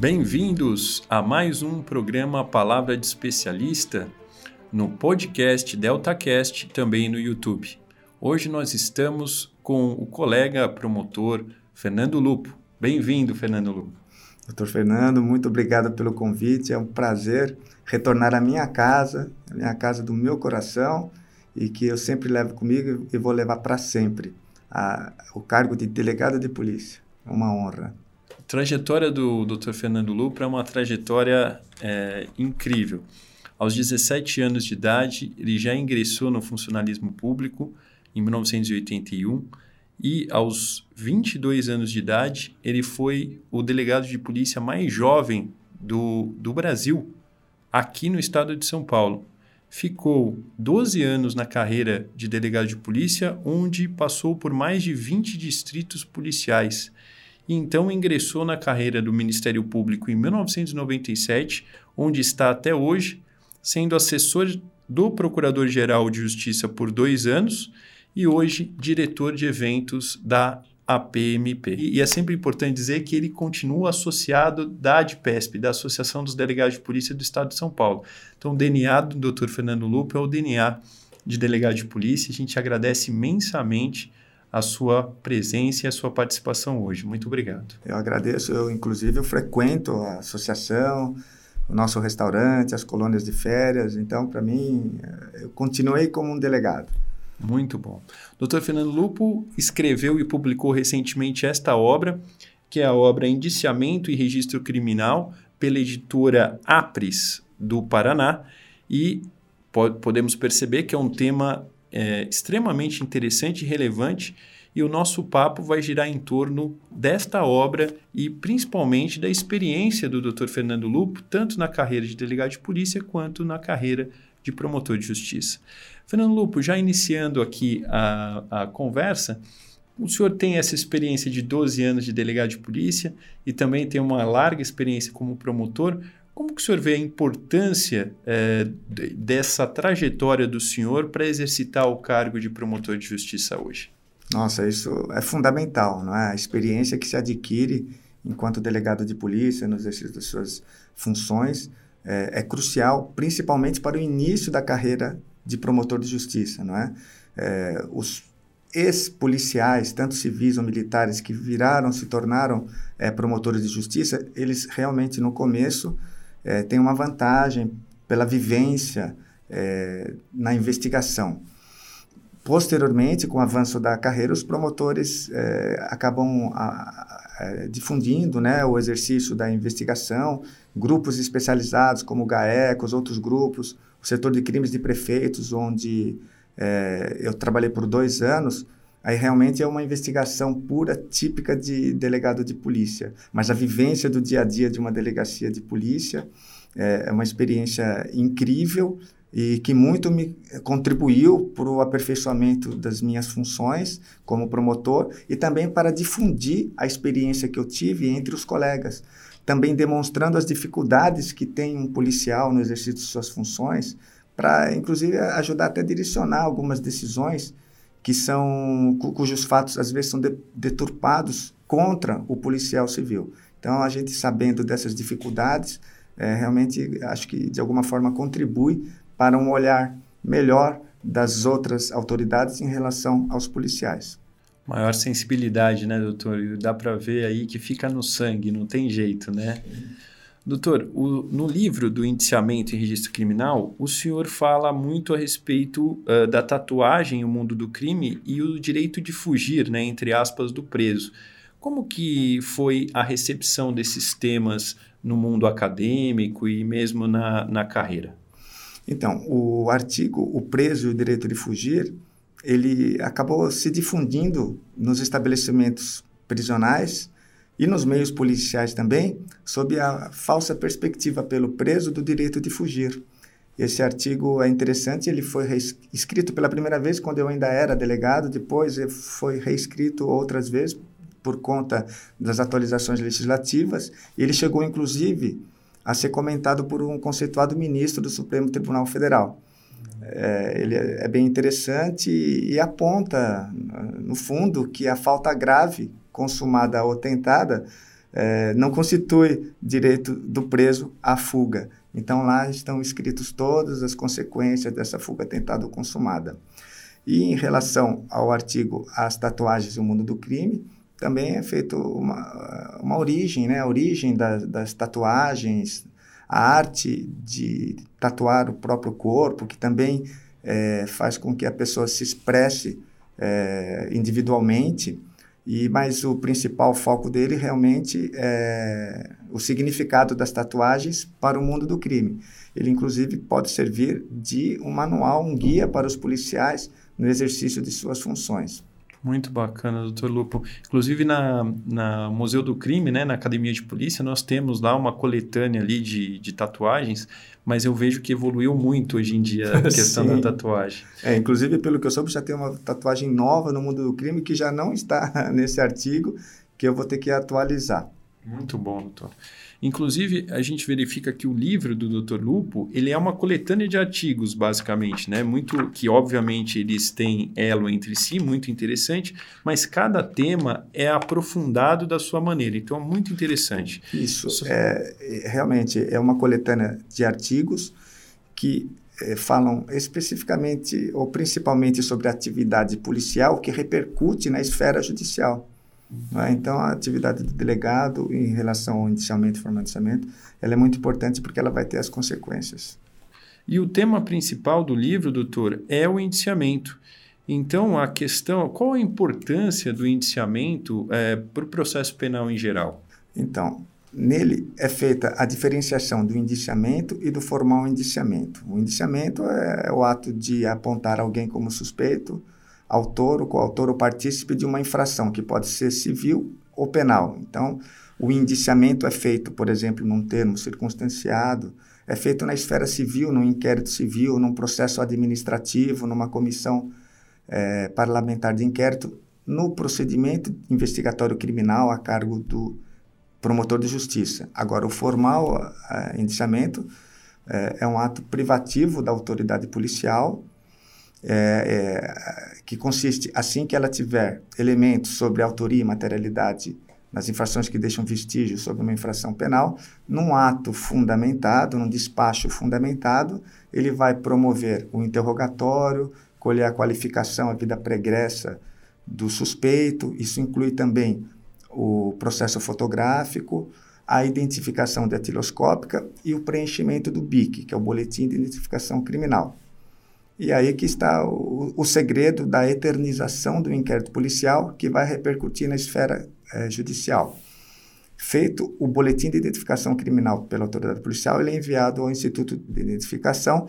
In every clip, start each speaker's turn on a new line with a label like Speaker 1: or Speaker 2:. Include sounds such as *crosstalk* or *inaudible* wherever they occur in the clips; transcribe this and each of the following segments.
Speaker 1: Bem-vindos a mais um programa Palavra de Especialista no podcast DeltaCast, também no YouTube. Hoje nós estamos com o colega promotor Fernando Lupo. Bem-vindo, Fernando Lupo.
Speaker 2: Doutor Fernando, muito obrigado pelo convite. É um prazer retornar à minha casa, à minha casa do meu coração e que eu sempre levo comigo e vou levar para sempre a, o cargo de delegado de polícia. É uma honra.
Speaker 1: Trajetória do Dr. Fernando Lupo é uma trajetória é, incrível. Aos 17 anos de idade, ele já ingressou no funcionalismo público em 1981 e aos 22 anos de idade, ele foi o delegado de polícia mais jovem do, do Brasil, aqui no estado de São Paulo. Ficou 12 anos na carreira de delegado de polícia, onde passou por mais de 20 distritos policiais. E então ingressou na carreira do Ministério Público em 1997, onde está até hoje, sendo assessor do Procurador-Geral de Justiça por dois anos e hoje diretor de eventos da APMP. E, é sempre importante dizer que ele continua associado da ADPESP, da Associação dos Delegados de Polícia do Estado de São Paulo. Então, o DNA do Dr. Fernando Lupo é o DNA de delegado de polícia. A gente agradece imensamente a sua presença e a sua participação hoje. Muito obrigado.
Speaker 2: Eu agradeço. Eu, inclusive, eu frequento a associação, o nosso restaurante, as colônias de férias. Então, para mim, eu continuei como um delegado.
Speaker 1: Muito bom. Dr. Fernando Lupo escreveu e publicou recentemente esta obra, que é a obra Indiciamento e Registro Criminal, pela editora Apres, do Paraná, e po podemos perceber que é um tema é, extremamente interessante e relevante, e o nosso papo vai girar em torno desta obra e principalmente da experiência do Dr. Fernando Lupo, tanto na carreira de delegado de polícia quanto na carreira de promotor de justiça. Fernando Lupo, já iniciando aqui a, a conversa, o senhor tem essa experiência de 12 anos de delegado de polícia e também tem uma larga experiência como promotor. Como que o senhor vê a importância é, dessa trajetória do senhor para exercitar o cargo de promotor de justiça hoje?
Speaker 2: Nossa, isso é fundamental, não é? A experiência que se adquire enquanto delegado de polícia no exercício das suas funções é, é crucial, principalmente para o início da carreira de promotor de justiça, não é? é os ex-policiais, tanto civis ou militares, que viraram, se tornaram é, promotores de justiça, eles realmente no começo é, têm uma vantagem pela vivência é, na investigação. Posteriormente, com o avanço da carreira, os promotores é, acabam a, a, difundindo né, o exercício da investigação, grupos especializados como o GAECOS, outros grupos, o setor de crimes de prefeitos, onde é, eu trabalhei por dois anos, aí realmente é uma investigação pura, típica de delegado de polícia. Mas a vivência do dia a dia de uma delegacia de polícia é, é uma experiência incrível e que muito me contribuiu para o aperfeiçoamento das minhas funções como promotor e também para difundir a experiência que eu tive entre os colegas também demonstrando as dificuldades que tem um policial no exercício de suas funções, para inclusive ajudar até a direcionar algumas decisões que são cujos fatos às vezes são de, deturpados contra o policial civil. Então a gente sabendo dessas dificuldades, é, realmente acho que de alguma forma contribui para um olhar melhor das outras autoridades em relação aos policiais
Speaker 1: maior sensibilidade, né, doutor? E dá para ver aí que fica no sangue, não tem jeito, né? Doutor, o, no livro do Indiciamento e Registro Criminal, o senhor fala muito a respeito uh, da tatuagem, o mundo do crime e o direito de fugir, né, entre aspas, do preso. Como que foi a recepção desses temas no mundo acadêmico e mesmo na, na carreira?
Speaker 2: Então, o artigo O Preso e o Direito de Fugir ele acabou se difundindo nos estabelecimentos prisionais e nos meios policiais também, sob a falsa perspectiva pelo preso do direito de fugir. Esse artigo é interessante, ele foi escrito pela primeira vez quando eu ainda era delegado, depois foi reescrito outras vezes por conta das atualizações legislativas, e ele chegou inclusive a ser comentado por um conceituado ministro do Supremo Tribunal Federal. É, ele é, é bem interessante e, aponta, no fundo, que a falta grave consumada ou tentada é, não constitui direito do preso à fuga. Então, lá estão escritos todas as consequências dessa fuga tentada ou consumada. E em relação ao artigo As Tatuagens e o Mundo do Crime, também é feito uma, uma origem, né? a origem das, das tatuagens, a arte de tatuar o próprio corpo, que também é, faz com que a pessoa se expresse é, individualmente, e mas o principal foco dele realmente é o significado das tatuagens para o mundo do crime. Ele inclusive pode servir de um manual, um guia para os policiais no exercício de suas funções.
Speaker 1: Muito bacana, doutor Lupo. Inclusive, na, na Museu do Crime, né, na Academia de Polícia, nós temos lá uma coletânea ali de, de tatuagens, mas eu vejo que evoluiu muito hoje em dia a *laughs* questão da tatuagem.
Speaker 2: É, inclusive, pelo que eu soube, já tem uma tatuagem nova no mundo do crime que já não está *laughs* nesse artigo, que eu vou ter que atualizar.
Speaker 1: Muito bom, doutor. Inclusive, a gente verifica que o livro do Dr. Lupo, ele é uma coletânea de artigos, basicamente, né? Muito que, obviamente, eles têm elo entre si, muito interessante, mas cada tema é aprofundado da sua maneira. Então, é muito interessante.
Speaker 2: Isso, é, realmente, é uma coletânea de artigos que é, falam especificamente ou principalmente sobre a atividade policial que repercute na esfera judicial. Né? Então, a atividade do delegado em relação ao indiciamento e formalizamento, ela é muito importante porque ela vai ter as consequências.
Speaker 1: E o tema principal do livro, doutor, é o indiciamento. Então, a questão, qual a importância do indiciamento é, para o processo penal em geral?
Speaker 2: Então, nele é feita a diferenciação do indiciamento e do formal indiciamento. O indiciamento é, é o ato de apontar alguém como suspeito, autor, o coautor ou partícipe de uma infração, que pode ser civil ou penal. Então, o indiciamento é feito, por exemplo, num termo circunstanciado, é feito na esfera civil, num inquérito civil, num processo administrativo, numa comissão é, parlamentar de inquérito, no procedimento investigatório criminal a cargo do promotor de justiça. Agora, o formal é, indiciamento é, é um ato privativo da autoridade policial é, é, que consiste, assim que ela tiver elementos sobre autoria e materialidade nas infrações que deixam vestígios sobre uma infração penal, num ato fundamentado, num despacho fundamentado, ele vai promover o interrogatório, colher a qualificação, a vida pregressa do suspeito, isso inclui também o processo fotográfico, a identificação datiloscópica e o preenchimento do BIC, que é o Boletim de Identificação Criminal. E aí que está o, o segredo da eternização do inquérito policial que vai repercutir na esfera é, judicial. Feito o boletim de identificação criminal pela autoridade policial, ele é enviado ao Instituto de Identificação,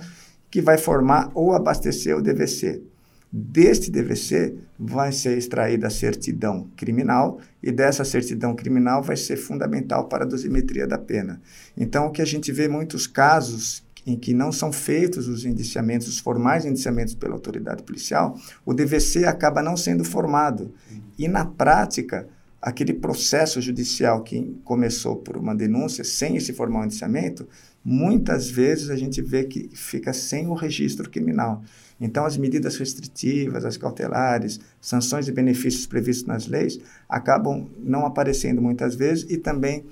Speaker 2: que vai formar ou abastecer o DVC. Deste DVC vai ser extraída a certidão criminal e dessa certidão criminal vai ser fundamental para a dosimetria da pena. Então, o que a gente vê muitos casos em que não são feitos os indiciamentos, os formais indiciamentos pela autoridade policial, o DVC acaba não sendo formado. E, na prática, aquele processo judicial que começou por uma denúncia sem esse formal indiciamento, muitas vezes a gente vê que fica sem o registro criminal. Então, as medidas restritivas, as cautelares, sanções e benefícios previstos nas leis acabam não aparecendo muitas vezes e também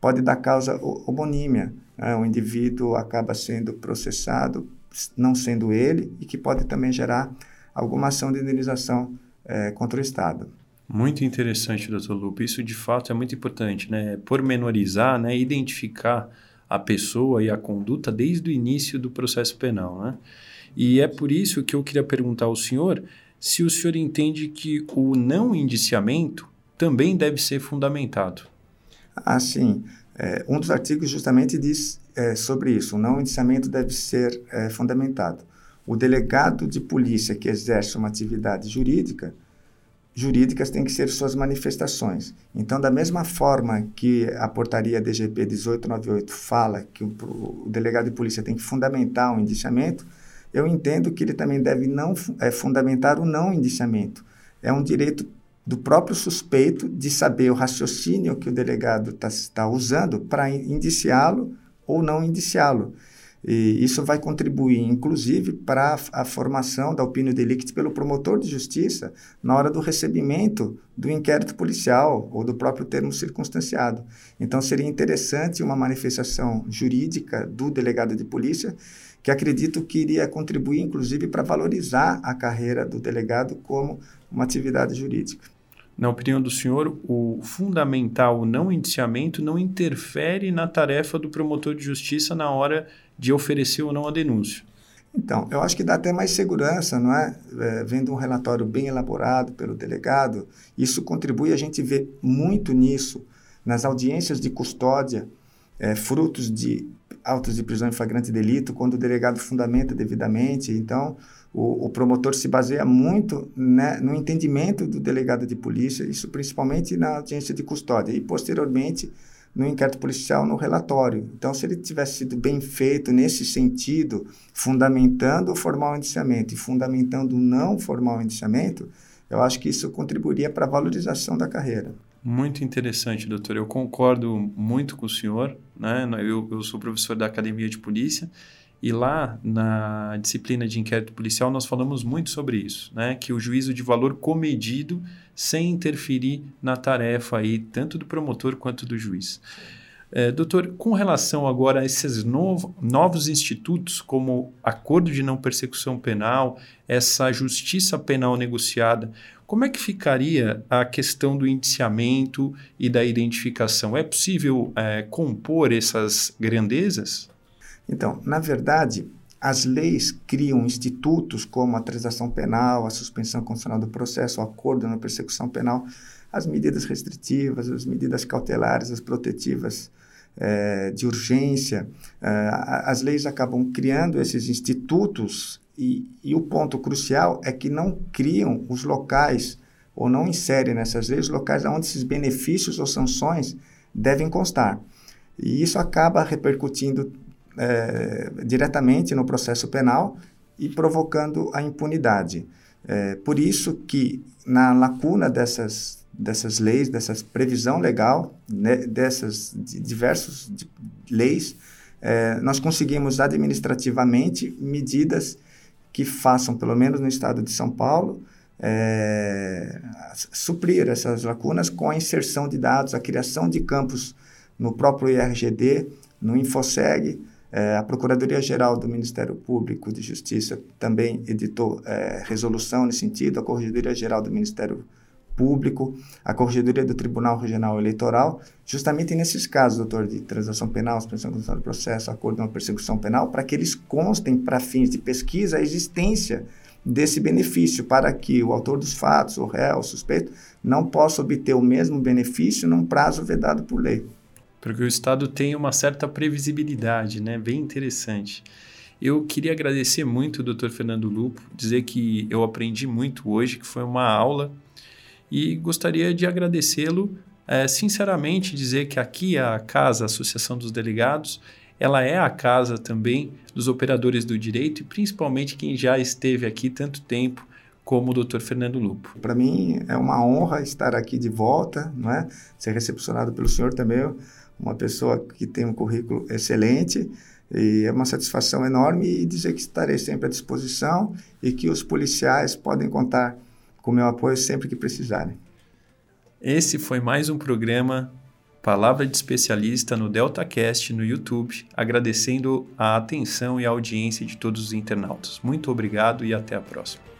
Speaker 2: pode dar causa homonímia o indivíduo acaba sendo processado, não sendo ele, e que pode também gerar alguma ação de indenização é, contra o Estado.
Speaker 1: Muito interessante, doutor Lupe. Isso de fato é muito importante, né? Pormenorizar, né? identificar a pessoa e a conduta desde o início do processo penal, né? E é por isso que eu queria perguntar ao senhor se o senhor entende que o não indiciamento também deve ser fundamentado.
Speaker 2: Ah, sim. É, um dos artigos justamente diz é, sobre isso: o não indiciamento deve ser é, fundamentado. O delegado de polícia que exerce uma atividade jurídica, jurídicas têm que ser suas manifestações. Então, da mesma forma que a portaria DGP 1898 fala que o, o delegado de polícia tem que fundamentar o indiciamento, eu entendo que ele também deve não é, fundamentar o não indiciamento. É um direito do próprio suspeito de saber o raciocínio que o delegado está tá usando para indiciá-lo ou não indiciá-lo. E isso vai contribuir, inclusive, para a formação da opinião delicti pelo promotor de justiça na hora do recebimento do inquérito policial ou do próprio termo circunstanciado. Então, seria interessante uma manifestação jurídica do delegado de polícia, que acredito que iria contribuir, inclusive, para valorizar a carreira do delegado como uma atividade jurídica.
Speaker 1: Na opinião do senhor, o fundamental, não indiciamento, não interfere na tarefa do promotor de justiça na hora de oferecer ou não a denúncia?
Speaker 2: Então, eu acho que dá até mais segurança, não é? é? Vendo um relatório bem elaborado pelo delegado, isso contribui, a gente vê muito nisso nas audiências de custódia, é, frutos de autos de prisão em flagrante delito, quando o delegado fundamenta devidamente. Então, o, o promotor se baseia muito né, no entendimento do delegado de polícia, isso principalmente na audiência de custódia, e posteriormente no inquérito policial, no relatório. Então, se ele tivesse sido bem feito nesse sentido, fundamentando o formal indiciamento e fundamentando o não formal indiciamento, eu acho que isso contribuiria para a valorização da carreira.
Speaker 1: Muito interessante, doutor. Eu concordo muito com o senhor. Né? Eu, eu sou professor da Academia de Polícia e lá na disciplina de inquérito policial nós falamos muito sobre isso, né? que o juízo de valor comedido sem interferir na tarefa aí, tanto do promotor quanto do juiz. É, doutor, com relação agora a esses novo, novos institutos, como acordo de não persecução penal, essa justiça penal negociada, como é que ficaria a questão do indiciamento e da identificação? É possível é, compor essas grandezas?
Speaker 2: Então, na verdade, as leis criam institutos como a transação penal, a suspensão constitucional do processo, o acordo na persecução penal, as medidas restritivas, as medidas cautelares, as protetivas é, de urgência. É, as leis acabam criando esses institutos e, e o ponto crucial é que não criam os locais ou não inserem nessas leis locais onde esses benefícios ou sanções devem constar. E isso acaba repercutindo é, diretamente no processo penal e provocando a impunidade. É, por isso que na lacuna dessas dessas leis, dessa previsão legal, né, dessas diversas de leis, é, nós conseguimos administrativamente medidas que façam, pelo menos no estado de São Paulo, é, suprir essas lacunas com a inserção de dados, a criação de campos no próprio IRGD, no InfoSeg, é, a Procuradoria-Geral do Ministério Público de Justiça também editou é, resolução nesse sentido, a Corregedoria-Geral do Ministério Público, a Corregedoria do Tribunal Regional Eleitoral, justamente nesses casos, doutor, de transação penal, suspensão condicional do processo, acordo de uma persecução penal, para que eles constem para fins de pesquisa a existência desse benefício, para que o autor dos fatos, o réu, o suspeito, não possa obter o mesmo benefício num prazo vedado por lei
Speaker 1: porque o Estado tem uma certa previsibilidade, né? Bem interessante. Eu queria agradecer muito o Dr. Fernando Lupo, dizer que eu aprendi muito hoje, que foi uma aula, e gostaria de agradecê-lo é, sinceramente, dizer que aqui a casa, a Associação dos Delegados, ela é a casa também dos operadores do direito e principalmente quem já esteve aqui tanto tempo como o Dr. Fernando Lupo.
Speaker 2: Para mim é uma honra estar aqui de volta, não é? Ser recepcionado pelo senhor também uma pessoa que tem um currículo excelente e é uma satisfação enorme e dizer que estarei sempre à disposição e que os policiais podem contar com meu apoio sempre que precisarem.
Speaker 1: Esse foi mais um programa Palavra de Especialista no DeltaCast no YouTube, agradecendo a atenção e a audiência de todos os internautas. Muito obrigado e até a próxima.